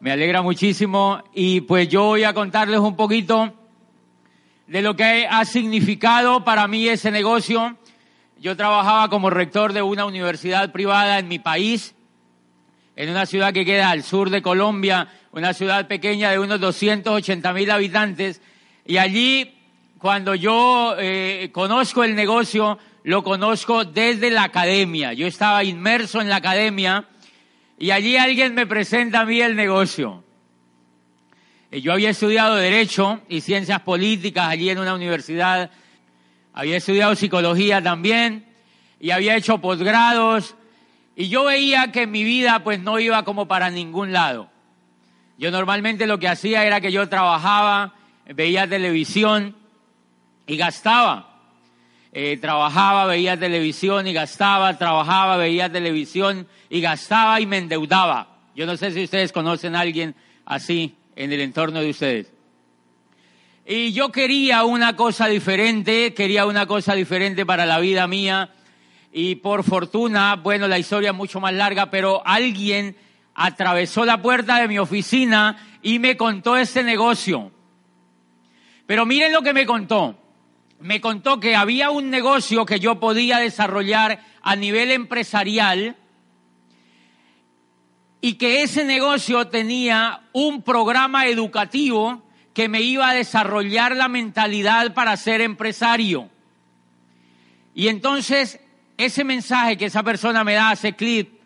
Me alegra muchísimo y pues yo voy a contarles un poquito de lo que ha significado para mí ese negocio. Yo trabajaba como rector de una universidad privada en mi país, en una ciudad que queda al sur de Colombia, una ciudad pequeña de unos 280 mil habitantes, y allí cuando yo eh, conozco el negocio, lo conozco desde la academia. Yo estaba inmerso en la academia y allí alguien me presenta a mí el negocio. Eh, yo había estudiado Derecho y Ciencias Políticas allí en una universidad. Había estudiado Psicología también y había hecho posgrados. Y yo veía que mi vida pues no iba como para ningún lado. Yo normalmente lo que hacía era que yo trabajaba, veía televisión y gastaba. Eh, trabajaba, veía televisión y gastaba, trabajaba, veía televisión y gastaba y me endeudaba. Yo no sé si ustedes conocen a alguien así en el entorno de ustedes. Y yo quería una cosa diferente, quería una cosa diferente para la vida mía. Y por fortuna, bueno, la historia es mucho más larga, pero alguien atravesó la puerta de mi oficina y me contó este negocio. Pero miren lo que me contó me contó que había un negocio que yo podía desarrollar a nivel empresarial y que ese negocio tenía un programa educativo que me iba a desarrollar la mentalidad para ser empresario. Y entonces ese mensaje que esa persona me da hace clip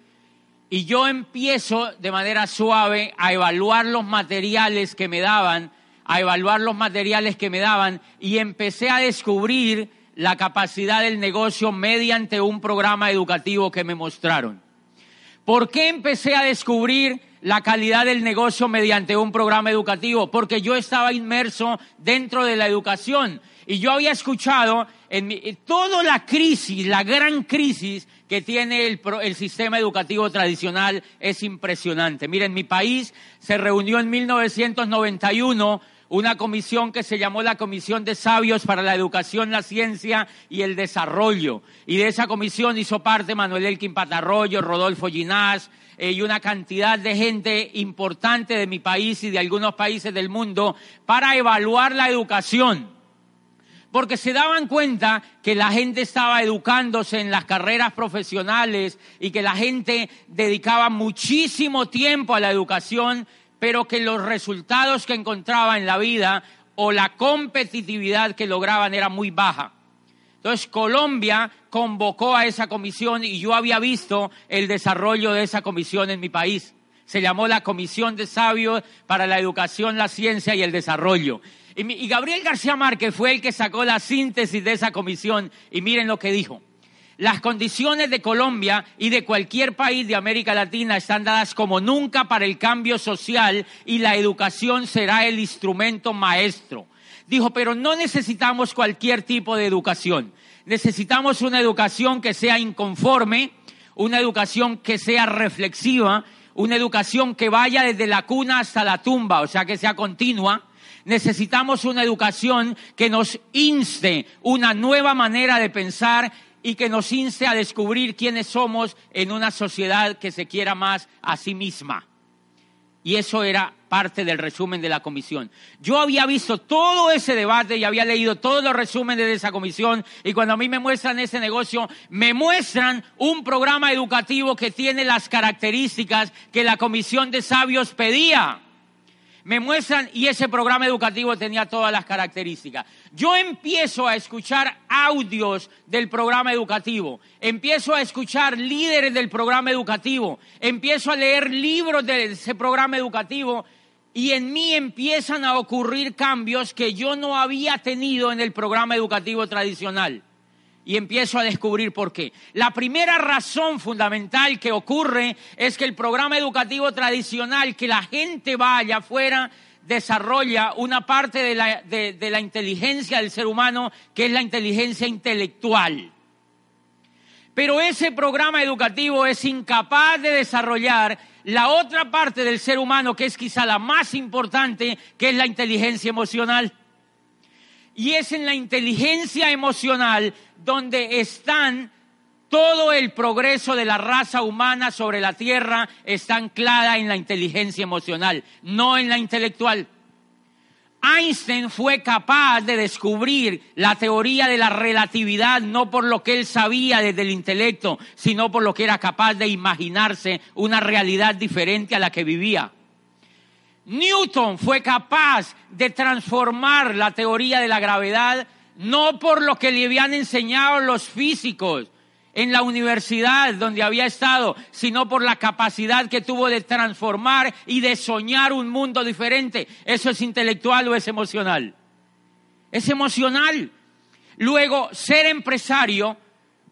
y yo empiezo de manera suave a evaluar los materiales que me daban a evaluar los materiales que me daban y empecé a descubrir la capacidad del negocio mediante un programa educativo que me mostraron. ¿Por qué empecé a descubrir la calidad del negocio mediante un programa educativo? Porque yo estaba inmerso dentro de la educación y yo había escuchado en toda la crisis, la gran crisis que tiene el, el, sistema educativo tradicional es impresionante. Miren, mi país se reunió en 1991 una comisión que se llamó la Comisión de Sabios para la Educación, la Ciencia y el Desarrollo. Y de esa comisión hizo parte Manuel Elkin Patarroyo, Rodolfo Ginás eh, y una cantidad de gente importante de mi país y de algunos países del mundo para evaluar la educación. Porque se daban cuenta que la gente estaba educándose en las carreras profesionales y que la gente dedicaba muchísimo tiempo a la educación pero que los resultados que encontraba en la vida o la competitividad que lograban era muy baja. Entonces Colombia convocó a esa comisión y yo había visto el desarrollo de esa comisión en mi país. Se llamó la Comisión de Sabios para la Educación, la Ciencia y el Desarrollo. Y, Gabriel García Márquez fue el que sacó la síntesis de esa comisión y miren lo que dijo. Las condiciones de Colombia y de cualquier país de América Latina están dadas como nunca para el cambio social y la educación será el instrumento maestro. Dijo, pero no necesitamos cualquier tipo de educación. Necesitamos una educación que sea inconforme, una educación que sea reflexiva, una educación que vaya desde la cuna hasta la tumba, o sea, que sea continua. Necesitamos una educación que nos inste una nueva manera de pensar y que nos inste a descubrir quiénes somos en una sociedad que se quiera más a sí misma. Y eso era parte del resumen de la comisión. Yo había visto todo ese debate y había leído todos los resúmenes de esa comisión y cuando a mí me muestran ese negocio, me muestran un programa educativo que tiene las características que la comisión de sabios pedía me muestran y ese programa educativo tenía todas las características. Yo empiezo a escuchar audios del programa educativo, empiezo a escuchar líderes del programa educativo, empiezo a leer libros de ese programa educativo y en mí empiezan a ocurrir cambios que yo no había tenido en el programa educativo tradicional y empiezo a descubrir por qué. La primera razón fundamental que ocurre es que el programa educativo tradicional, que la gente vaya afuera, desarrolla una parte de la, de la inteligencia del ser humano, que es la inteligencia intelectual. Pero ese programa educativo es incapaz de desarrollar la otra parte del ser humano, que es quizá la más importante, que es la inteligencia emocional. Y es en la inteligencia emocional donde están todo el progreso de la raza humana sobre la Tierra está anclada en la inteligencia emocional, no en la intelectual. Einstein fue capaz de descubrir la teoría de la relatividad no por lo que él sabía desde el intelecto, sino por lo que era capaz de imaginarse una realidad diferente a la que vivía. Newton fue capaz de transformar la teoría de la gravedad no por lo que le habían enseñado los físicos, en la universidad donde había estado, sino por la capacidad que tuvo de transformar y de soñar un mundo diferente. ¿Eso es intelectual o es emocional? Es emocional. Luego, ser empresario,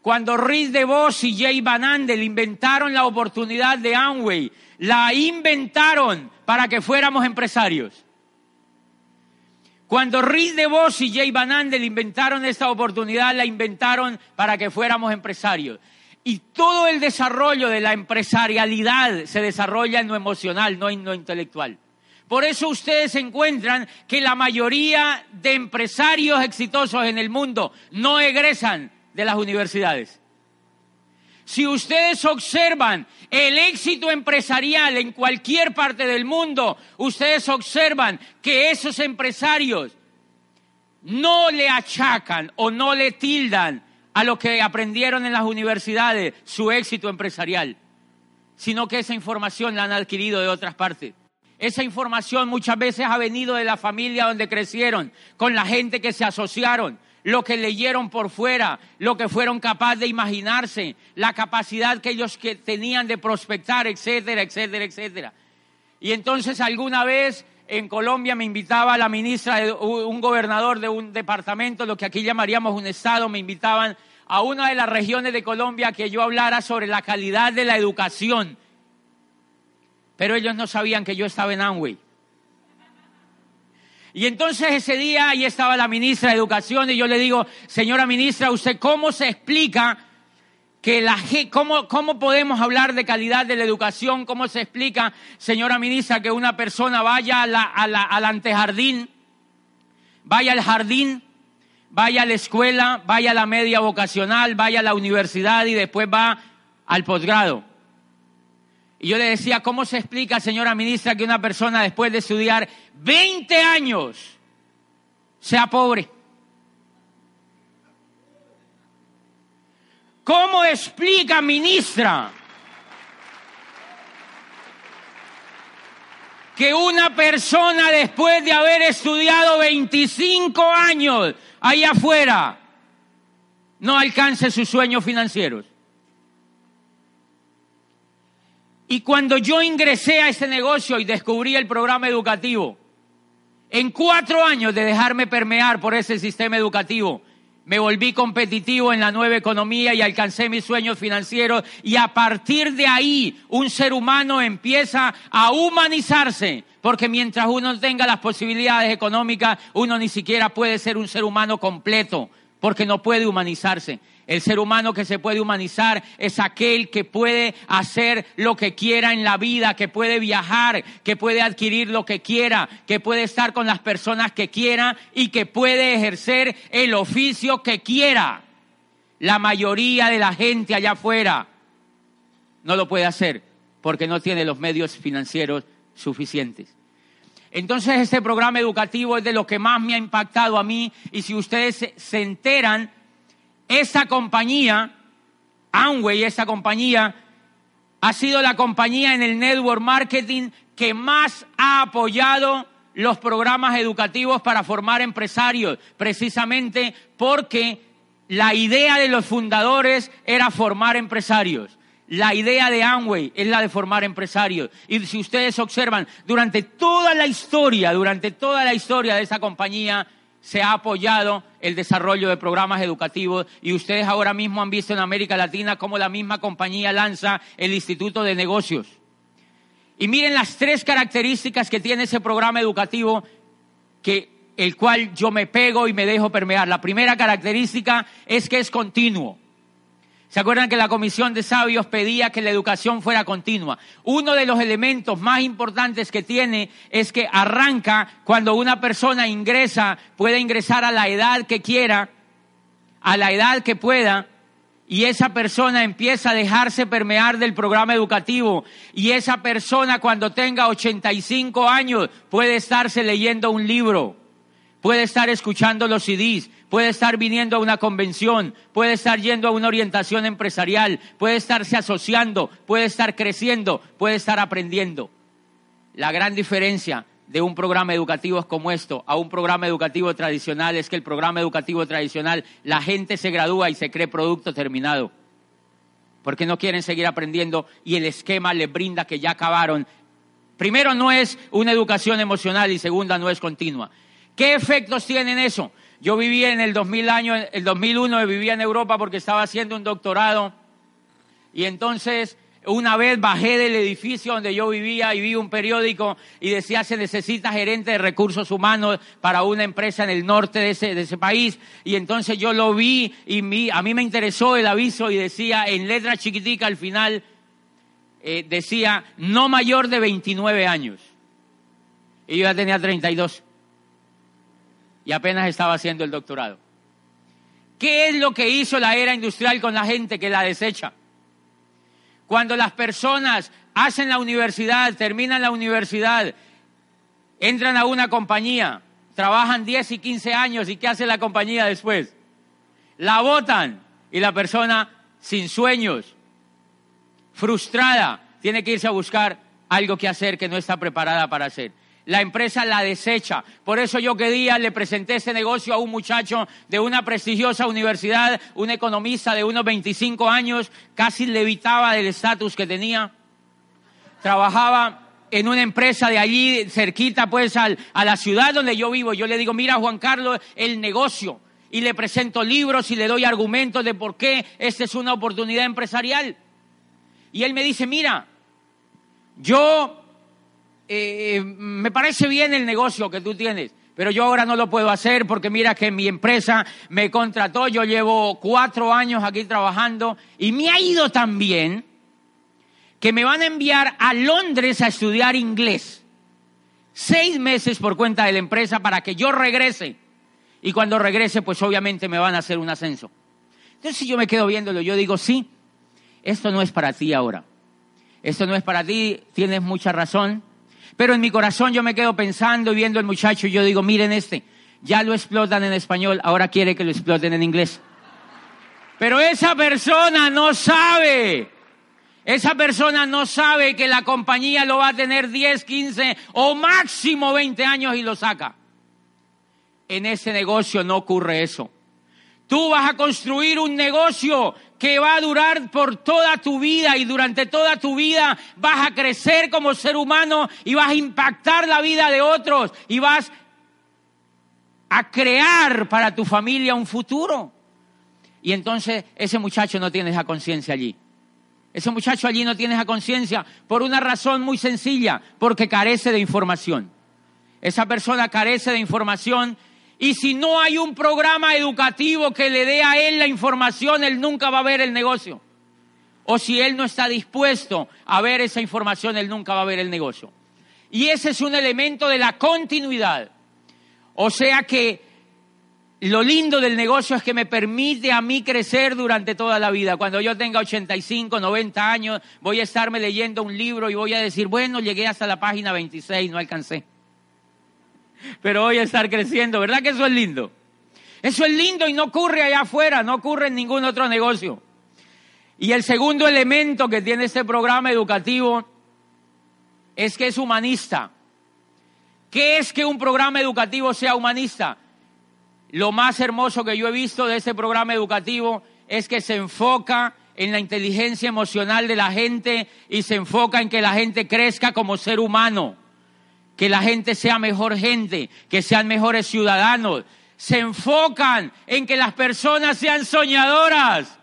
cuando Rhys DeVos y Jay Van Andel inventaron la oportunidad de Amway, la inventaron para que fuéramos empresarios. Cuando Rhys DeVos y Jay Van Andel inventaron esta oportunidad, la inventaron para que fuéramos empresarios. Y todo el desarrollo de la empresarialidad se desarrolla en lo emocional, no en lo intelectual. Por eso ustedes encuentran que la mayoría de empresarios exitosos en el mundo no egresan de las universidades. Si ustedes observan el éxito empresarial en cualquier parte del mundo, ustedes observan que esos empresarios no le achacan o no le tildan a lo que aprendieron en las universidades su éxito empresarial, sino que esa información la han adquirido de otras partes. Esa información muchas veces ha venido de la familia donde crecieron, con la gente que se asociaron, lo que leyeron por fuera, lo que fueron capaces de imaginarse, la capacidad que ellos que tenían de prospectar, etcétera, etcétera, etcétera. Y entonces alguna vez en Colombia me invitaba la ministra, un gobernador de un departamento, lo que aquí llamaríamos un estado, me invitaban a una de las regiones de Colombia que yo hablara sobre la calidad de la educación. Pero ellos no sabían que yo estaba en Amway. Y entonces ese día ahí estaba la ministra de Educación y yo le digo, señora ministra, ¿usted cómo se explica que la cómo, cómo podemos hablar de calidad de la educación? ¿Cómo se explica, señora ministra, que una persona vaya al antejardín, vaya al jardín, vaya a la escuela, vaya a la media vocacional, vaya a la universidad y después va al posgrado? Y yo le decía, ¿cómo se explica, señora ministra, que una persona después de estudiar 20 años sea pobre? ¿Cómo explica, ministra, que una persona después de haber estudiado 25 años allá afuera no alcance sus sueños financieros? Y cuando yo ingresé a ese negocio y descubrí el programa educativo, en cuatro años de dejarme permear por ese sistema educativo, me volví competitivo en la nueva economía y alcancé mis sueños financieros y a partir de ahí un ser humano empieza a humanizarse, porque mientras uno tenga las posibilidades económicas, uno ni siquiera puede ser un ser humano completo, porque no puede humanizarse. El ser humano que se puede humanizar es aquel que puede hacer lo que quiera en la vida, que puede viajar, que puede adquirir lo que quiera, que puede estar con las personas que quiera y que puede ejercer el oficio que quiera. La mayoría de la gente allá afuera no lo puede hacer porque no tiene los medios financieros suficientes. Entonces este programa educativo es de lo que más me ha impactado a mí y si ustedes se, enteran, esa compañía, Amway, esa compañía, ha sido la compañía en el network marketing que más ha apoyado los programas educativos para formar empresarios, precisamente porque la idea de los fundadores era formar empresarios. La idea de Amway es la de formar empresarios. Y si ustedes observan, durante toda la historia, durante toda la historia de esa compañía, se ha apoyado el desarrollo de programas educativos y ustedes ahora mismo han visto en América Latina cómo la misma compañía lanza el Instituto de Negocios. Y miren las tres características que tiene ese programa educativo que el cual yo me pego y me dejo permear. La primera característica es que es continuo. ¿Se acuerdan que la Comisión de Sabios pedía que la educación fuera continua? Uno de los elementos más importantes que tiene es que arranca cuando una persona ingresa, puede ingresar a la edad que quiera, a la edad que pueda, y esa persona empieza a dejarse permear del programa educativo y esa persona cuando tenga 85 años puede estarse leyendo un libro, puede estar escuchando los CDs, puede estar viniendo a una convención, puede estar yendo a una orientación empresarial, puede estarse asociando, puede estar creciendo, puede estar aprendiendo. La gran diferencia de un programa educativo como esto a un programa educativo tradicional es que el programa educativo tradicional la gente se gradúa y se cree producto terminado. Porque no quieren seguir aprendiendo y el esquema les brinda que ya acabaron. Primero no es una educación emocional y segunda no es continua. ¿Qué efectos tienen eso? Yo vivía en el 2000 año, el 2001 vivía en Europa porque estaba haciendo un doctorado y entonces una vez bajé del edificio donde yo vivía y vi un periódico y decía se necesita gerente de recursos humanos para una empresa en el norte de ese, de ese país. Y entonces yo lo vi y a mí me interesó el aviso y decía en letra chiquitica al final, eh, decía no mayor de 29 años. Y yo ya tenía 32. Y apenas estaba haciendo el doctorado. ¿Qué es lo que hizo la era industrial con la gente que la desecha? Cuando las personas hacen la universidad, terminan la universidad, entran a una compañía, trabajan 10 y 15 años y ¿qué hace la compañía después? La votan y la persona sin sueños, frustrada, tiene que irse a buscar algo que hacer que no está preparada para hacer la empresa la desecha. Por eso yo que día le presenté ese negocio a un muchacho de una prestigiosa universidad, un economista de unos 25 años, casi levitaba del estatus que tenía. Trabajaba en una empresa de allí, cerquita pues a la ciudad donde yo vivo. Yo le digo, mira Juan Carlos, el negocio. Y le presento libros y le doy argumentos de por qué esta es una oportunidad empresarial. Y él me dice, mira, yo eh, me parece bien el negocio que tú tienes, pero yo ahora no lo puedo hacer porque mira que mi empresa me contrató, yo llevo cuatro años aquí trabajando y me ha ido tan bien que me van a enviar a Londres a estudiar inglés. Seis meses por cuenta de la empresa para que yo regrese. Y cuando regrese, pues obviamente me van a hacer un ascenso. Entonces si yo me quedo viéndolo, yo digo, sí, esto no es para ti ahora. Esto no es para ti, tienes mucha razón. Pero en mi corazón yo me quedo pensando y viendo al muchacho y yo digo, miren este, ya lo explotan en español, ahora quiere que lo exploten en inglés. Pero esa persona no sabe. Esa persona no sabe que la compañía lo va a tener 10, 15 o máximo 20 años y lo saca. En ese negocio no ocurre eso. Tú vas a construir un negocio que va a durar por toda tu vida y durante toda tu vida vas a crecer como ser humano y vas a impactar la vida de otros y vas a crear para tu familia un futuro. Y entonces ese muchacho no tiene esa conciencia allí. Ese muchacho allí no tiene esa conciencia por una razón muy sencilla, porque carece de información. Esa persona carece de información y si no hay un programa educativo que le dé a él la información, él nunca va a ver el negocio. O si él no está dispuesto a ver esa información, él nunca va a ver el negocio. Y ese es un elemento de la continuidad. O sea que lo lindo del negocio es que me permite a mí crecer durante toda la vida. Cuando yo tenga 85, 90 años, voy a estarme leyendo un libro y voy a decir, bueno, llegué hasta la página 26, no alcancé pero voy a estar creciendo. ¿Verdad que eso es lindo? Eso es lindo y no ocurre allá afuera, no ocurre en ningún otro negocio. Y el segundo elemento que tiene este programa educativo es que es humanista. ¿Qué es que un programa educativo sea humanista? Lo más hermoso que yo he visto de este programa educativo es que se enfoca en la inteligencia emocional de la gente y se enfoca en que la gente crezca como ser humano que la gente sea mejor gente, que sean mejores ciudadanos. Se enfocan en que las personas sean soñadoras.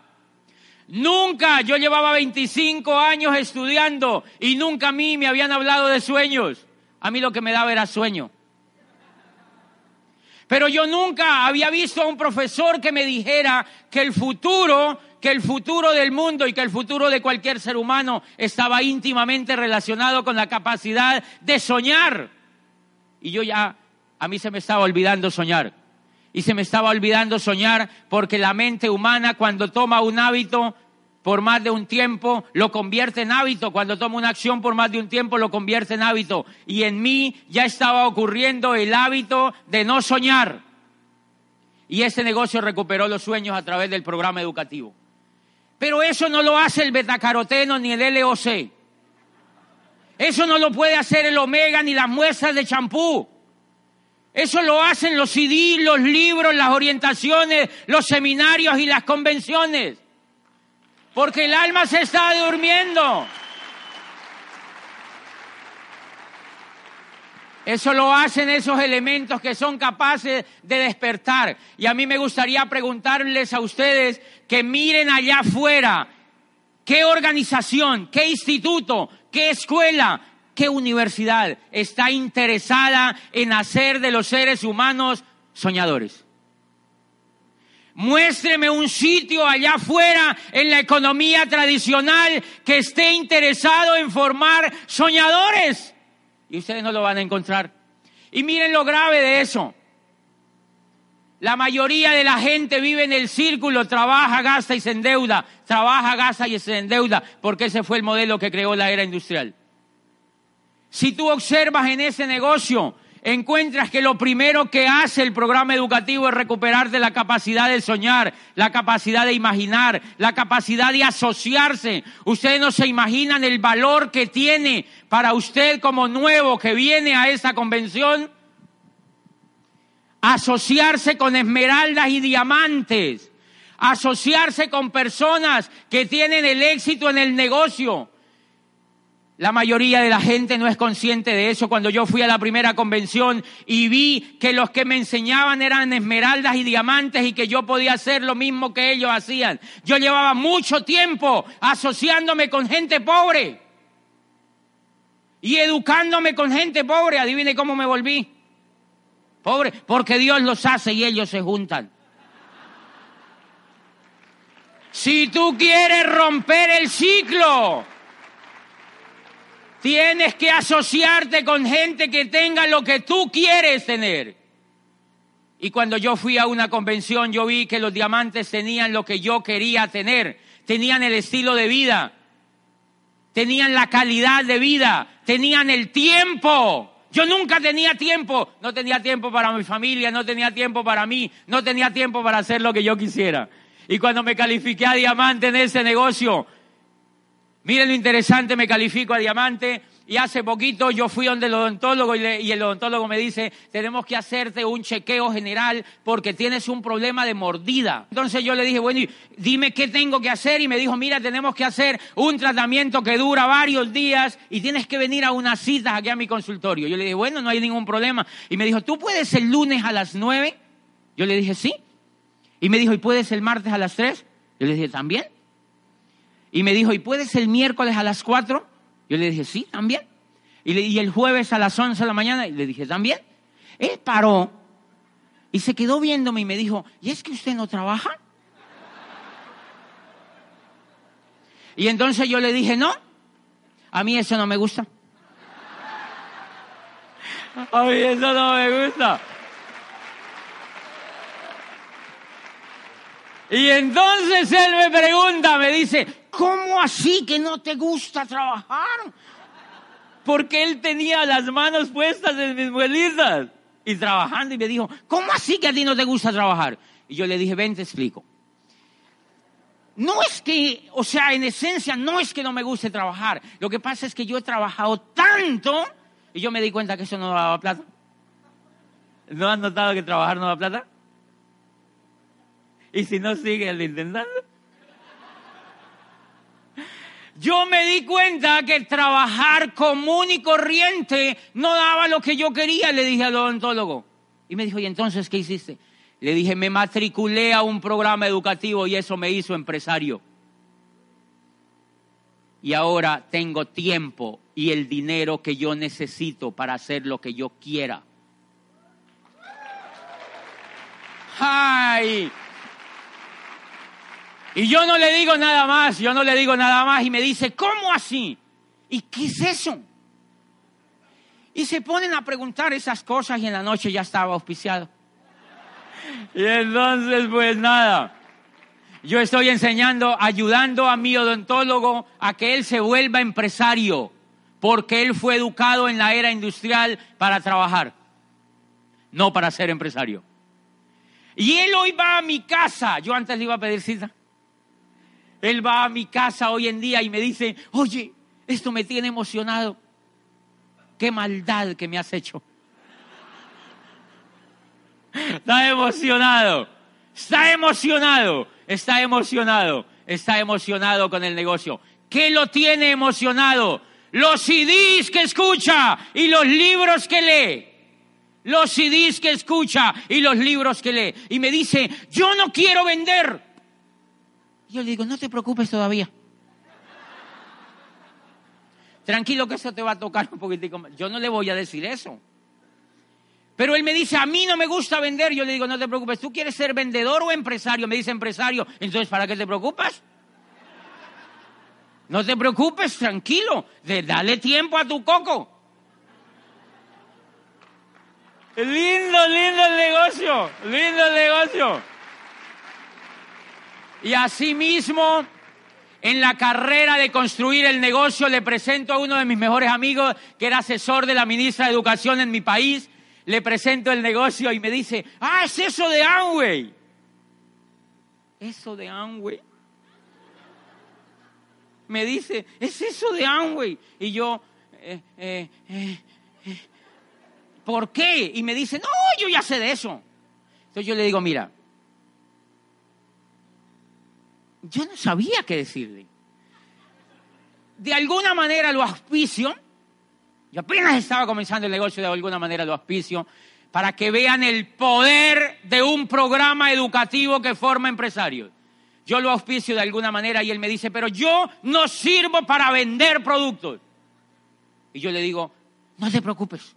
Nunca, yo llevaba 25 años estudiando y nunca a mí me habían hablado de sueños. A mí lo que me daba era sueño. Pero yo nunca había visto a un profesor que me dijera que el futuro, que el futuro del mundo y que el futuro de cualquier ser humano estaba íntimamente relacionado con la capacidad de soñar. Y yo ya, a mí se me estaba olvidando soñar. y se me estaba olvidando soñar porque la mente humana cuando toma un hábito por más de un tiempo lo convierte en hábito, cuando toma una acción por más de un tiempo lo convierte en hábito y en mí ya estaba ocurriendo el hábito de no soñar. Y ese negocio recuperó los sueños a través del programa educativo. Pero eso no lo hace el betacaroteno ni el LOC. Eso no lo puede hacer el omega ni las muestras de champú. Eso lo hacen los CD, los libros, las orientaciones, los seminarios y las convenciones. Porque el alma se está durmiendo. Eso lo hacen esos elementos que son capaces de despertar. Y a mí me gustaría preguntarles a ustedes que miren allá afuera qué organización, qué instituto, qué escuela, qué universidad está interesada en hacer de los seres humanos soñadores. Muéstreme un sitio allá afuera en la economía tradicional que esté interesado en formar soñadores. Y ustedes no lo van a encontrar. Y miren lo grave de eso. La mayoría de la gente vive en el círculo, trabaja, gasta y se endeuda, trabaja, gasta y se endeuda, porque ese fue el modelo que creó la era industrial. Si tú observas en ese negocio, encuentras que lo primero que hace el programa educativo es recuperarte la capacidad de soñar, la capacidad de imaginar, la capacidad de asociarse. Ustedes no se imaginan el valor que tiene para usted como nuevo que viene a esa convención asociarse con esmeraldas y diamantes, asociarse con personas que tienen el éxito en el negocio. La mayoría de la gente no es consciente de eso. Cuando yo fui a la primera convención y vi que los que me enseñaban eran esmeraldas y diamantes y que yo podía hacer lo mismo que ellos hacían. Yo llevaba mucho tiempo asociándome con gente pobre y educándome con gente pobre. Adivine cómo me volví. Pobre, porque Dios los hace y ellos se juntan. Si tú quieres romper el ciclo, tienes que asociarte con gente que tenga lo que tú quieres tener. Y cuando yo fui a una convención, yo vi que los diamantes tenían lo que yo quería tener, tenían el estilo de vida, tenían la calidad de vida, tenían el tiempo. Yo nunca tenía tiempo, no tenía tiempo para mi familia, no tenía tiempo para mí, no tenía tiempo para hacer lo que yo quisiera. Y cuando me califiqué a diamante en ese negocio, miren lo interesante, me califico a diamante y hace poquito yo fui donde el odontólogo y, el odontólogo me dice, tenemos que hacerte un chequeo general porque tienes un problema de mordida. Entonces yo le dije, bueno, dime qué tengo que hacer y me dijo, mira, tenemos que hacer un tratamiento que dura varios días y tienes que venir a unas citas aquí a mi consultorio. Yo le dije, bueno, no hay ningún problema. Y me dijo, ¿tú puedes el lunes a las nueve? Yo le dije, sí. Y me dijo, ¿y puedes el martes a las tres? Yo le dije, también. Y me dijo, ¿y puedes el miércoles a las cuatro? Yo le dije, sí, también. Y, le, el jueves a las 11 de la mañana, y le dije, también. Él paró y se quedó viéndome y me dijo, ¿y es que usted no trabaja? Y entonces yo le dije, no, a mí eso no me gusta. A mí eso no me gusta. Y entonces él me pregunta, me dice, ¿cómo así que no te gusta trabajar? Porque él tenía las manos puestas en mis muelitas y trabajando y me dijo, ¿cómo así que a ti no te gusta trabajar? Y yo le dije, ven, te explico. No es que, o sea, en esencia, no es que no me guste trabajar. Lo que pasa es que yo he trabajado tanto y yo me di cuenta que eso no daba plata. ¿No has notado que trabajar no da plata? Y si no sigue el intentando. Yo me di cuenta que trabajar común y corriente no daba lo que yo quería, le dije al odontólogo. Y me dijo, ¿y entonces qué hiciste? Le dije, me matriculé a un programa educativo y eso me hizo empresario. Y ahora tengo tiempo y el dinero que yo necesito para hacer lo que yo quiera. ¡Ay! Y yo no le digo nada más, yo no le digo nada más y me dice, ¿cómo así? ¿Y qué es eso? Y se ponen a preguntar esas cosas y en la noche ya estaba auspiciado. y entonces, pues nada. Yo estoy enseñando, ayudando a mi odontólogo a que él se vuelva empresario, porque él fue educado en la era industrial para trabajar, no para ser empresario. Y él hoy va a mi casa. Yo antes le iba a pedir cita. Él va a mi casa hoy en día y me dice, oye, esto me tiene emocionado. Qué maldad que me has hecho. Está emocionado. Está emocionado. Está emocionado. Está emocionado con el negocio. ¿Qué lo tiene emocionado? Los CDs que escucha y los libros que lee los CDs que escucha y los libros que lee. Y me dice, yo no quiero vender. Yo le digo, no te preocupes todavía. Tranquilo que eso te va a tocar un poquitico más. Yo no le voy a decir eso. Pero él me dice, a mí no me gusta vender. Yo le digo, no te preocupes, ¿tú quieres ser vendedor o empresario? Me dice empresario. Entonces, ¿para qué te preocupas? No te preocupes, tranquilo. dale tiempo a tu coco. Lindo, lindo el negocio, lindo el negocio. Y asimismo, en la carrera de construir el negocio, le presento a uno de mis mejores amigos, que era asesor de la ministra de Educación en mi país, le presento el negocio y me dice, ah, es eso de Amway. Eso de Amway. Me dice, es eso de Amway. Y yo, eh, eh, eh, ¿por qué? Y me dice, no, yo ya sé de eso. Entonces yo le digo, mira, yo no sabía qué decirle. De alguna manera lo auspicio, yo apenas estaba comenzando el negocio, de alguna manera lo auspicio, para que vean el poder de un programa educativo que forma empresarios. Yo lo auspicio de alguna manera y él me dice, pero yo no sirvo para vender productos. Y yo le digo, no te preocupes,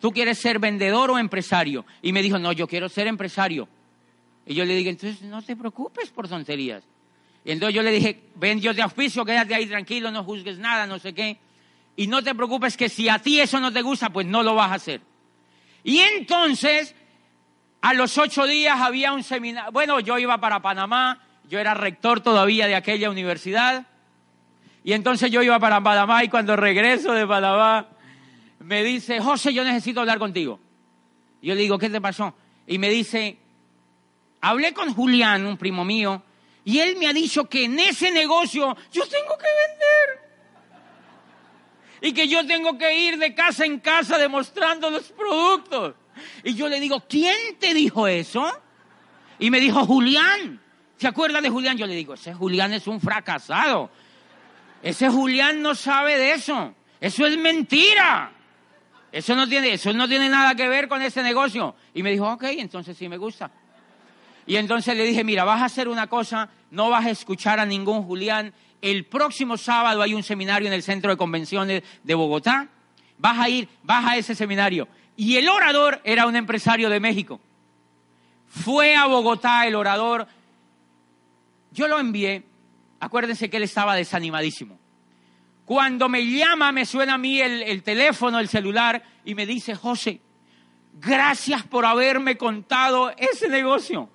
¿tú quieres ser vendedor o empresario? Y me dijo, no, yo quiero ser empresario. Y yo le dije, entonces no te preocupes por tonterías. Y entonces yo le dije, ven, yo te auspicio, quédate ahí tranquilo, no juzgues nada, no sé qué. Y no te preocupes que si a ti eso no te gusta, pues no lo vas a hacer. Y entonces, a los ocho días había un seminario. Bueno, yo iba para Panamá, yo era rector todavía de aquella universidad. Y entonces yo iba para Panamá y cuando regreso de Panamá, me dice, José, yo necesito hablar contigo. yo le digo, ¿qué te pasó? Y me dice, hablé con Julián, un primo mío, y él me ha dicho que en ese negocio yo tengo que vender. Y que yo tengo que ir de casa en casa demostrando los productos. Y yo le digo, ¿quién te dijo eso? Y me dijo, Julián. ¿Se acuerda de Julián? Yo le digo, ese Julián es un fracasado. Ese Julián no sabe de eso. Eso es mentira. Eso no tiene, eso no tiene nada que ver con ese negocio. Y me dijo, ok, entonces sí me gusta. Y entonces le dije, mira, vas a hacer una cosa, no vas a escuchar a ningún Julián. El próximo sábado hay un seminario en el Centro de Convenciones de Bogotá. Vas a ir, vas a ese seminario. Y el orador era un empresario de México. Fue a Bogotá el orador. Yo lo envié. Acuérdense que él estaba desanimadísimo. Cuando me llama, me suena a mí el, teléfono, el celular, y me dice, José, gracias por haberme contado ese negocio.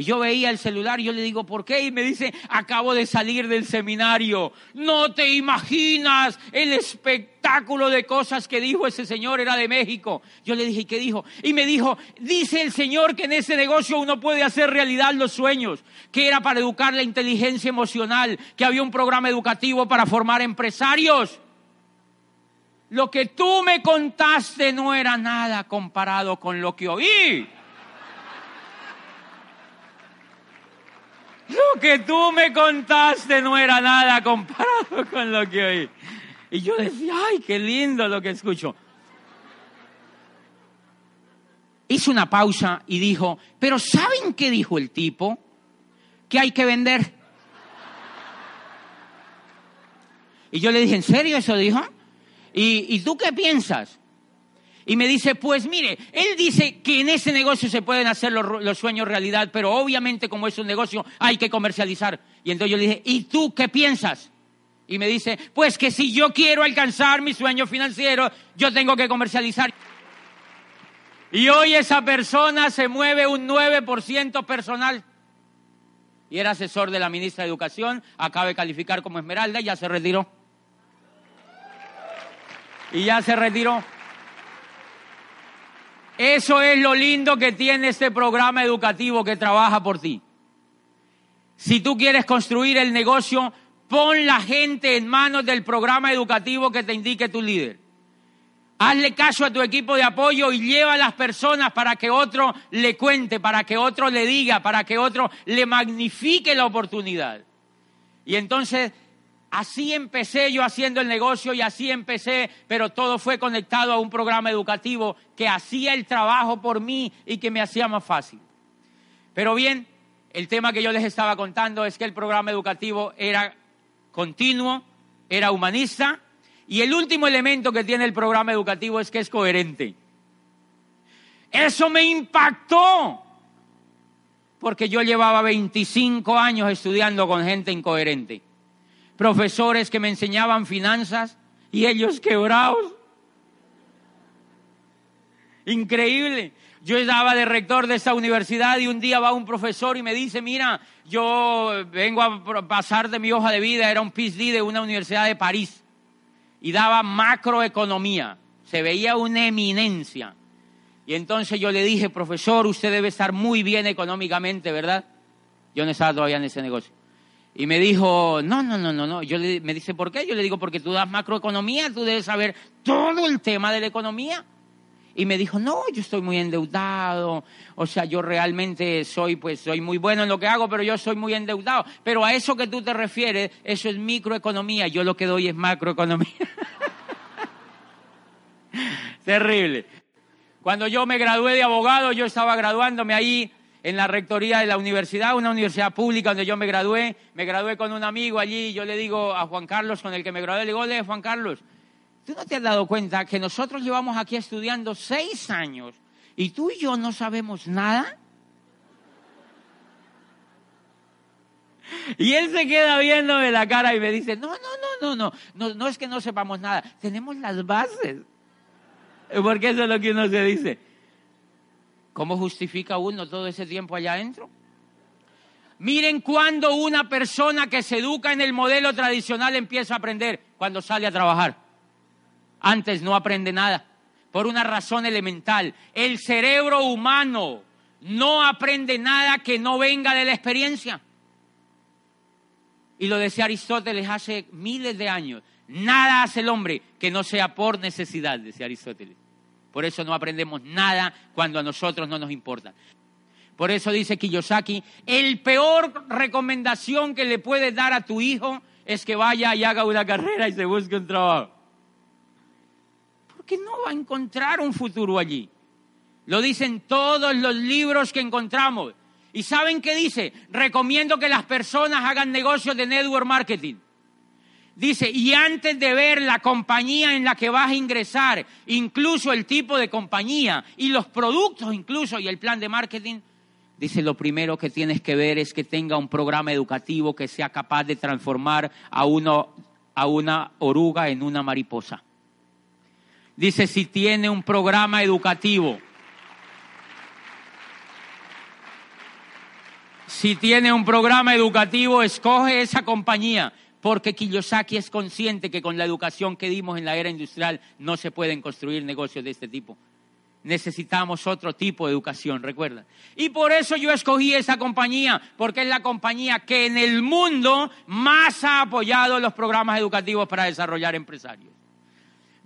Y yo veía el celular y yo le digo, ¿por qué? Y me dice, acabo de salir del seminario. No te imaginas el espectáculo de cosas que dijo ese señor, era de México. Yo le dije, ¿qué dijo? Y me dijo, dice el señor que en ese negocio uno puede hacer realidad los sueños, que era para educar la inteligencia emocional, que había un programa educativo para formar empresarios. Lo que tú me contaste no era nada comparado con lo que oí. Lo que tú me contaste no era nada comparado con lo que oí. Y yo decía, ay, qué lindo lo que escucho. Hizo una pausa y dijo, pero ¿saben qué dijo el tipo? Que hay que vender. Y yo le dije, ¿en serio eso dijo? ¿Y, y tú qué piensas? Y me dice, pues mire, él dice que en ese negocio se pueden hacer los, sueños realidad, pero obviamente como es un negocio hay que comercializar. Y entonces yo le dije, ¿y tú qué piensas? Y me dice, pues que si yo quiero alcanzar mi sueño financiero, yo tengo que comercializar. Y hoy esa persona se mueve un 9% personal. Y era asesor de la ministra de Educación, acaba de calificar como Esmeralda y ya se retiró. Y ya se retiró. Eso es lo lindo que tiene este programa educativo que trabaja por ti. Si tú quieres construir el negocio, pon la gente en manos del programa educativo que te indique tu líder. Hazle caso a tu equipo de apoyo y lleva a las personas para que otro le cuente, para que otro le diga, para que otro le magnifique la oportunidad. Y entonces así empecé yo haciendo el negocio y así empecé, pero todo fue conectado a un programa educativo que hacía el trabajo por mí y que me hacía más fácil. Pero bien, el tema que yo les estaba contando es que el programa educativo era continuo, era humanista y el último elemento que tiene el programa educativo es que es coherente. Eso me impactó, porque yo llevaba 25 años estudiando con gente incoherente. Profesores que me enseñaban finanzas y ellos quebrados. Increíble. Yo estaba de rector de esta universidad y un día va un profesor y me dice, mira, yo vengo a pasar de mi hoja de vida, era un PhD de una universidad de París y daba macroeconomía, se veía una eminencia. Y entonces yo le dije, profesor, usted debe estar muy bien económicamente, ¿verdad? Yo no estaba todavía en ese negocio. Y me dijo, no, no, no, no, no. Yo le, me dice, ¿por qué? Yo le digo, porque tú das macroeconomía, tú debes saber todo el tema de la economía. Y me dijo, no, yo estoy muy endeudado, o sea, yo realmente soy, pues, soy muy bueno en lo que hago, pero yo soy muy endeudado. Pero a eso que tú te refieres, eso es microeconomía, yo lo que doy es macroeconomía. Terrible. Cuando yo me gradué de abogado, yo estaba graduándome ahí en la rectoría de la universidad, una universidad pública donde yo me gradué. Me gradué con un amigo allí, yo le digo a Juan Carlos, con el que me gradué, le digo, ole, Juan Carlos, ¿Tú no te has dado cuenta que nosotros llevamos aquí estudiando seis años y tú y yo no sabemos nada? Y él se queda viéndome la cara y me dice, no, no, no, no, no, no, no es que no sepamos nada, tenemos las bases. Porque eso es lo que uno se dice. ¿Cómo justifica uno todo ese tiempo allá adentro? Miren cuando una persona que se educa en el modelo tradicional empieza a aprender cuando sale a trabajar. Antes no aprende nada. Por una razón elemental. El cerebro humano no aprende nada que no venga de la experiencia. Y lo decía Aristóteles hace miles de años. Nada hace el hombre que no sea por necesidad, decía Aristóteles. Por eso no aprendemos nada cuando a nosotros no nos importa. Por eso dice Kiyosaki, el peor recomendación que le puedes dar a tu hijo es que vaya y haga una carrera y se busque un trabajo que no va a encontrar un futuro allí. Lo dicen todos los libros que encontramos. ¿Y saben qué dice? Recomiendo que las personas hagan negocios de network marketing. Dice, y antes de ver la compañía en la que vas a ingresar, incluso el tipo de compañía y los productos incluso y el plan de marketing, dice, lo primero que tienes que ver es que tenga un programa educativo que sea capaz de transformar a, a una oruga en una mariposa. Dice, si tiene un programa educativo. Si tiene un programa educativo, escoge esa compañía, porque Kiyosaki es consciente que con la educación que dimos en la era industrial no se pueden construir negocios de este tipo. Necesitamos otro tipo de educación, recuerda. Y por eso yo escogí esa compañía, porque es la compañía que en el mundo más ha apoyado los programas educativos para desarrollar empresarios.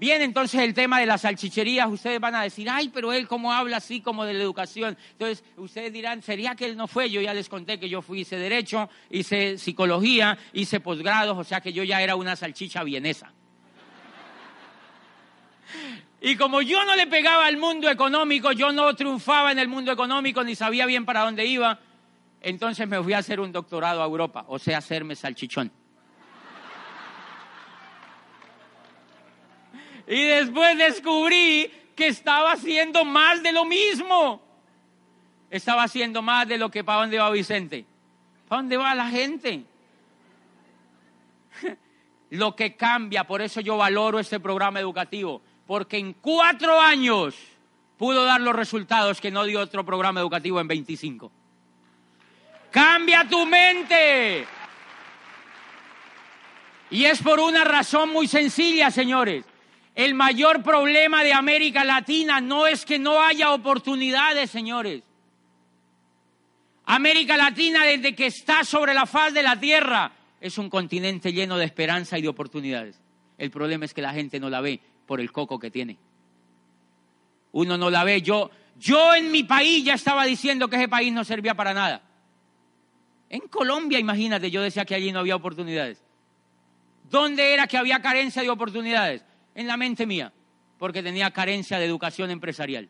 Bien, entonces el tema de las salchicherías, ustedes van a decir, ay, pero él cómo habla así como de la educación. Entonces, ustedes dirán, ¿sería que él no fue? Yo ya les conté que yo fui, hice derecho, hice psicología, hice posgrados, o sea que yo ya era una salchicha vienesa. Y como yo no le pegaba al mundo económico, yo no triunfaba en el mundo económico, ni sabía bien para dónde iba, entonces me fui a hacer un doctorado a Europa, o sea, hacerme salchichón. Y después descubrí que estaba haciendo más de lo mismo. Estaba haciendo más de lo que para dónde va Vicente. ¿Para dónde va la gente? lo que cambia, por eso yo valoro este programa educativo, porque en cuatro años pudo dar los resultados que no dio otro programa educativo en 25. Cambia tu mente. Y es por una razón muy sencilla, señores. El mayor problema de América Latina no es que no haya oportunidades, señores. América Latina, desde que está sobre la faz de la tierra, es un continente lleno de esperanza y de oportunidades. El problema es que la gente no la ve por el coco que tiene. Uno no la ve. Yo, yo en mi país ya estaba diciendo que ese país no servía para nada. En Colombia, imagínate, yo decía que allí no había oportunidades. ¿Dónde era que había carencia de oportunidades? En la mente mía, porque tenía carencia de educación empresarial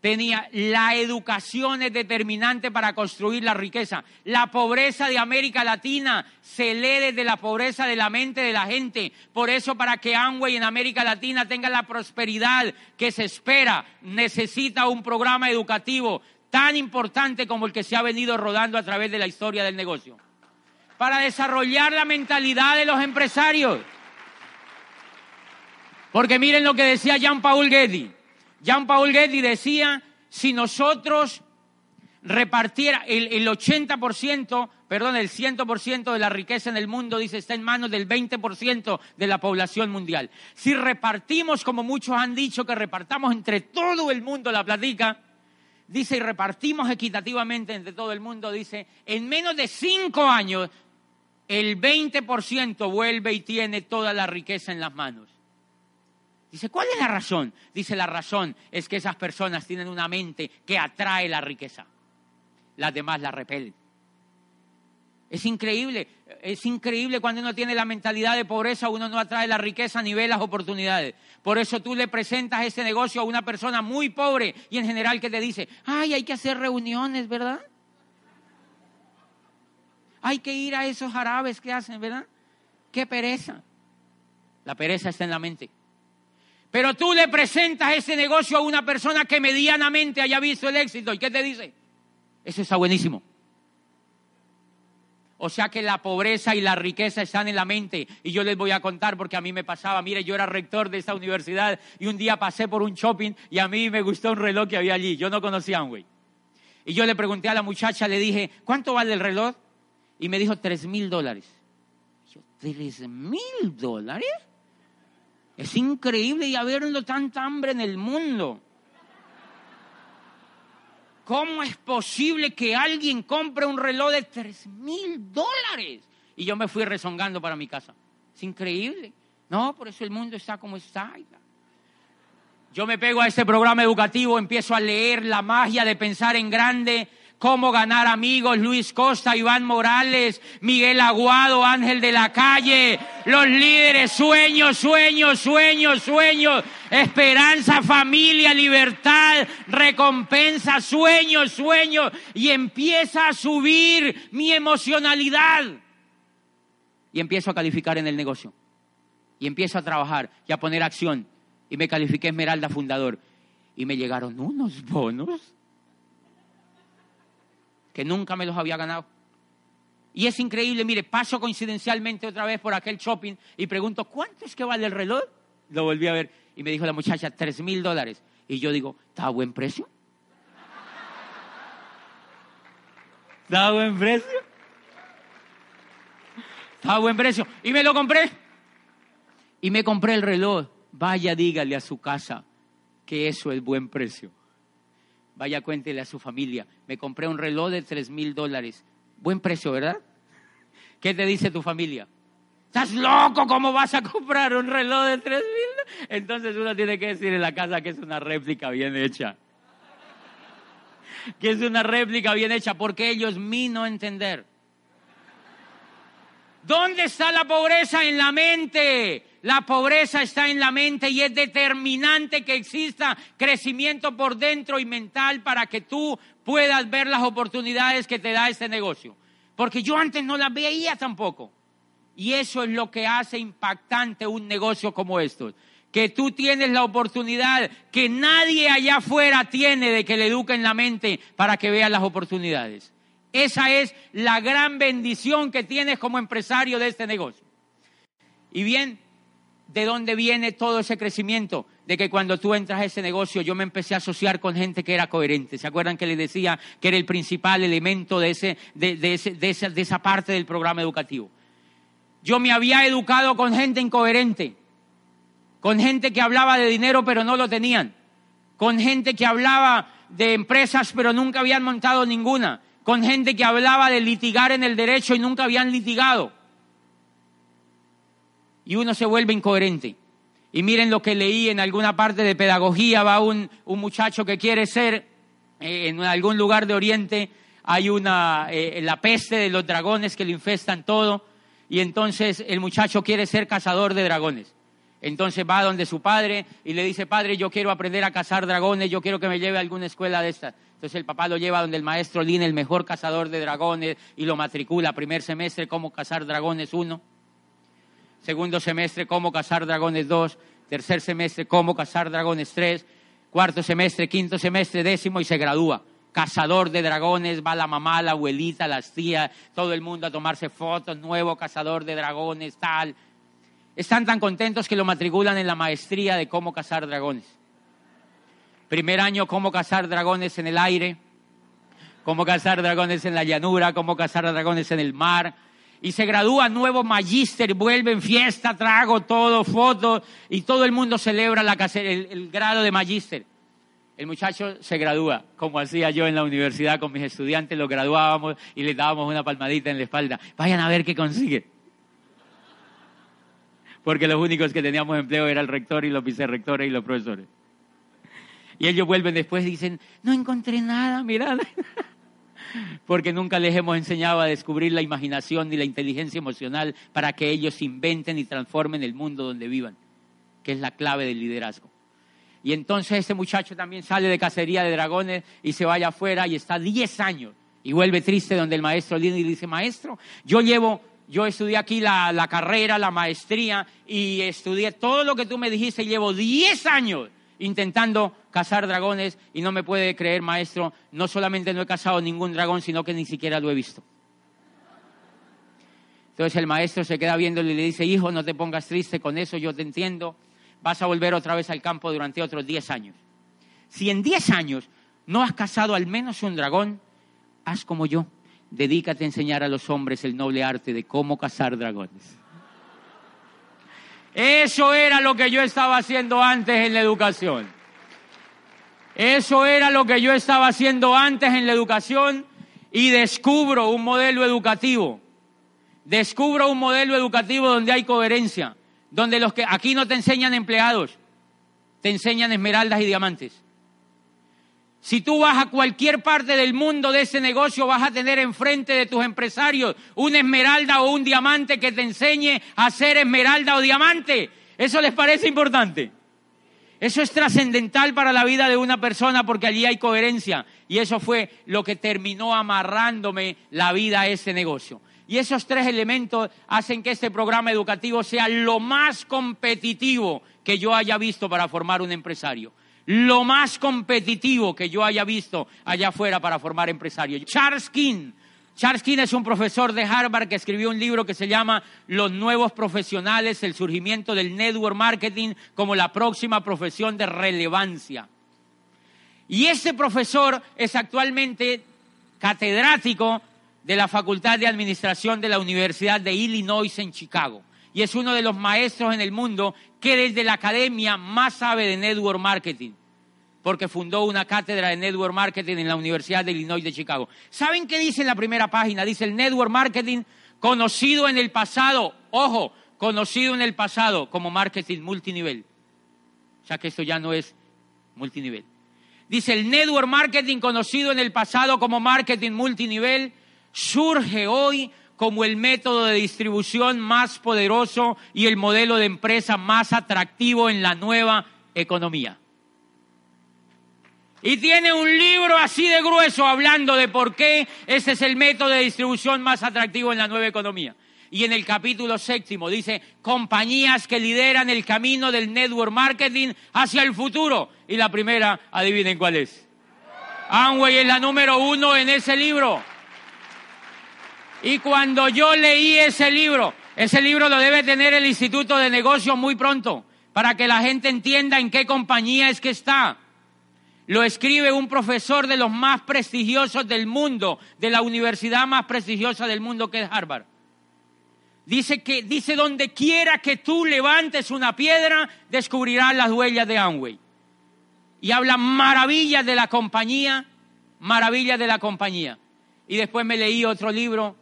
tenía la educación es determinante para construir la riqueza. La pobreza de América Latina se lee desde la pobreza de la mente de la gente. Por eso para que Amway en América Latina tenga la prosperidad que se espera, necesita un programa educativo tan importante como el que se ha venido rodando a través de la historia del negocio. Para desarrollar la mentalidad de los empresarios. Porque miren lo que decía Jean Paul Getty. Jean Paul Getty decía, si nosotros repartiera el, 80%, perdón, el 100% de la riqueza en el mundo, dice, está en manos del 20% de la población mundial. Si repartimos, como muchos han dicho, que repartamos entre todo el mundo la platica, dice, y repartimos equitativamente entre todo el mundo, dice, en menos de cinco años, el 20% vuelve y tiene toda la riqueza en las manos. Dice, ¿cuál es la razón? Dice, la razón es que esas personas tienen una mente que atrae la riqueza. Las demás la repelen. Es increíble, es increíble cuando uno tiene la mentalidad de pobreza, uno no atrae la riqueza ni ve las oportunidades. Por eso tú le presentas ese negocio a una persona muy pobre y en general que te dice, ay, hay que hacer reuniones, ¿verdad? Hay que ir a esos árabes que hacen, ¿verdad? Qué pereza. La pereza está en la mente. Pero tú le presentas ese negocio a una persona que medianamente haya visto el éxito. ¿Y qué te dice? Eso está buenísimo. O sea que la pobreza y la riqueza están en la mente. Y yo les voy a contar porque a mí me pasaba. Mire, yo era rector de esta universidad y un día pasé por un shopping y a mí me gustó un reloj que había allí. Yo no conocía a güey. Y yo le pregunté a la muchacha, le dije, ¿cuánto vale el reloj? Y me dijo, tres mil dólares. Yo, ¿tres mil dólares? Es increíble y habiendo tanta hambre en el mundo. ¿Cómo es posible que alguien compre un reloj de tres mil dólares? Y yo me fui rezongando para mi casa. Es increíble. No, por eso el mundo está como está. Yo me pego a este programa educativo, empiezo a leer la magia de pensar en grande, Cómo ganar amigos, Luis Costa, Iván Morales, Miguel Aguado, Ángel de la Calle, los líderes, sueños, sueños, sueños, sueños, esperanza, familia, libertad, recompensa, sueños, sueños, y empieza a subir mi emocionalidad. Y empiezo a calificar en el negocio. Y empiezo a trabajar y a poner acción. Y me califiqué Esmeralda Fundador. Y me llegaron unos bonos que nunca me los había ganado. Y es increíble, mire, paso coincidencialmente otra vez por aquel shopping y pregunto, ¿cuánto es que vale el reloj? Lo volví a ver y me dijo la muchacha, tres mil dólares. Y yo digo, ¿está a buen precio? ¿Está a buen precio? ¿Está a buen precio? Y me lo compré. Y me compré el reloj. Vaya, dígale a su casa que eso es buen precio. Vaya, cuéntele a su familia. Me compré un reloj de tres mil dólares. Buen precio, ¿verdad? ¿Qué te dice tu familia? ¿Estás loco? ¿Cómo vas a comprar un reloj de tres mil? Entonces uno tiene que decir en la casa que es una réplica bien hecha. Que es una réplica bien hecha, porque ellos mi no entender. ¿Dónde está la pobreza? En la mente. La pobreza está en la mente y es determinante que exista crecimiento por dentro y mental para que tú puedas ver las oportunidades que te da este negocio. Porque yo antes no las veía tampoco. Y eso es lo que hace impactante un negocio como estos. Que tú tienes la oportunidad que nadie allá afuera tiene de que le eduquen la mente para que veas las oportunidades. Esa es la gran bendición que tienes como empresario de este negocio. Y bien, ¿de dónde viene todo ese crecimiento? de que cuando tú entras a ese negocio yo me empecé a asociar con gente que era coherente. ¿Se acuerdan que les decía que era el principal elemento de, ese, de, ese, de, esa, de esa parte del programa educativo? Yo me había educado con gente incoherente, con gente que hablaba de dinero pero no lo tenían, con gente que hablaba de empresas pero nunca habían montado ninguna, con gente que hablaba de litigar en el derecho y nunca habían litigado. Y uno se vuelve incoherente. Y miren lo que leí en alguna parte de pedagogía, va un, un muchacho que quiere ser, eh, en algún lugar de Oriente hay una, eh, la peste de los dragones que le infestan todo, y entonces el muchacho quiere ser cazador de dragones. Entonces va donde su padre y le dice, padre, yo quiero aprender a cazar dragones, yo quiero que me lleve a alguna escuela de estas. Entonces el papá lo lleva donde el maestro Lin, el mejor cazador de dragones, y lo matricula. Primer semestre, cómo cazar dragones uno segundo semestre cómo cazar dragones 2, tercer semestre cómo cazar dragones 3, cuarto semestre, quinto semestre, décimo y se gradúa. Cazador de dragones, va la mamá, la abuelita, las tías, todo el mundo a tomarse fotos, nuevo cazador de dragones, tal. Están tan contentos que lo matriculan en la maestría de cómo cazar dragones. Primer año, cómo cazar dragones en el aire, cómo cazar dragones en la llanura, cómo cazar dragones en el mar, y se gradúa nuevo magíster, vuelven fiesta, trago, todo, fotos, y todo el mundo celebra el, grado de magíster. El muchacho se gradúa, como hacía yo en la universidad con mis estudiantes, lo graduábamos y les dábamos una palmadita en la espalda. Vayan a ver qué consigue. Porque los únicos que teníamos empleo era el rector y los vicerrectores y los profesores. Y ellos vuelven después y dicen, no encontré nada, mirad porque nunca les hemos enseñado a descubrir la imaginación ni la inteligencia emocional para que ellos inventen y transformen el mundo donde vivan, que es la clave del liderazgo. Y entonces ese muchacho también sale de cacería de dragones y se vaya afuera y está 10 años y vuelve triste donde el maestro y dice, maestro, yo llevo, yo estudié aquí la, la carrera, la maestría y estudié todo lo que tú me dijiste y llevo 10 años intentando cazar dragones y no me puede creer, maestro, no solamente no he cazado ningún dragón, sino que ni siquiera lo he visto. Entonces el maestro se queda viéndole y le dice, hijo, no te pongas triste con eso, yo te entiendo, vas a volver otra vez al campo durante otros 10 años. Si en 10 años no has cazado al menos un dragón, haz como yo, dedícate a enseñar a los hombres el noble arte de cómo cazar dragones. Eso era lo que yo estaba haciendo antes en la educación. Eso era lo que yo estaba haciendo antes en la educación y descubro un modelo educativo. Descubro un modelo educativo donde hay coherencia, donde los que aquí no te enseñan empleados, te enseñan esmeraldas y diamantes. Si tú vas a cualquier parte del mundo de ese negocio, vas a tener enfrente de tus empresarios una esmeralda o un diamante que te enseñe a ser esmeralda o diamante. ¿Eso les parece importante? Eso es trascendental para la vida de una persona porque allí hay coherencia. Y eso fue lo que terminó amarrándome la vida a ese negocio. Y esos tres elementos hacen que este programa educativo sea lo más competitivo que yo haya visto para formar un empresario lo más competitivo que yo haya visto allá afuera para formar empresarios. Charles King. Charles King es un profesor de Harvard que escribió un libro que se llama Los nuevos profesionales, el surgimiento del network marketing como la próxima profesión de relevancia. Y ese profesor es actualmente catedrático de la Facultad de Administración de la Universidad de Illinois en Chicago. Y es uno de los maestros en el mundo que desde la academia más sabe de network marketing porque fundó una cátedra de Network Marketing en la Universidad de Illinois de Chicago. ¿Saben qué dice en la primera página? Dice el Network Marketing conocido en el pasado, ojo, conocido en el pasado como marketing multinivel. O sea que esto ya no es multinivel. Dice el Network Marketing conocido en el pasado como marketing multinivel surge hoy como el método de distribución más poderoso y el modelo de empresa más atractivo en la nueva economía. Y tiene un libro así de grueso hablando de por qué ese es el método de distribución más atractivo en la nueva economía. Y en el capítulo séptimo dice, compañías que lideran el camino del network marketing hacia el futuro. Y la primera, adivinen cuál es. Amway es la número uno en ese libro. Y cuando yo leí ese libro, ese libro lo debe tener el Instituto de Negocios muy pronto para que la gente entienda en qué compañía es que está. Lo escribe un profesor de los más prestigiosos del mundo, de la universidad más prestigiosa del mundo que es Harvard. Dice que dice donde quiera que tú levantes una piedra, descubrirás las huellas de Amway. Y habla maravillas de la compañía, maravillas de la compañía. Y después me leí otro libro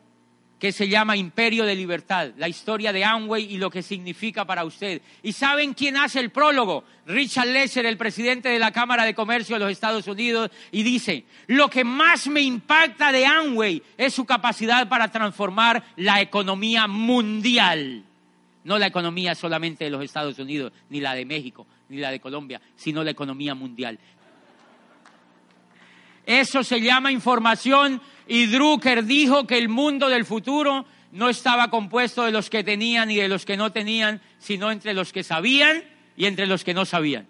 que se llama Imperio de Libertad, la historia de Amway y lo que significa para usted. ¿Y saben quién hace el prólogo? Richard Lesser, el presidente de la Cámara de Comercio de los Estados Unidos, y dice, lo que más me impacta de Amway es su capacidad para transformar la economía mundial. No la economía solamente de los Estados Unidos, ni la de México, ni la de Colombia, sino la economía mundial. Eso se llama información y Drucker dijo que el mundo del futuro no estaba compuesto de los que tenían y de los que no tenían, sino entre los que sabían y entre los que no sabían.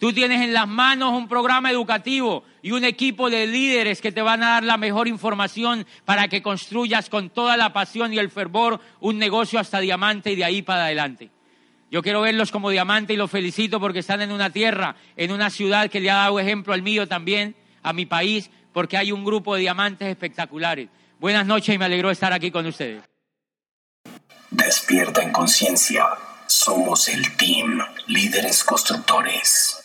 Tú tienes en las manos un programa educativo y un equipo de líderes que te van a dar la mejor información para que construyas con toda la pasión y el fervor un negocio hasta diamante y de ahí para adelante. Yo quiero verlos como diamante y los felicito porque están en una tierra, en una ciudad que le ha dado ejemplo al mío también, a mi país, porque hay un grupo de diamantes espectaculares. Buenas noches y me alegro de estar aquí con ustedes. Despierta en conciencia. Somos el team Líderes Constructores.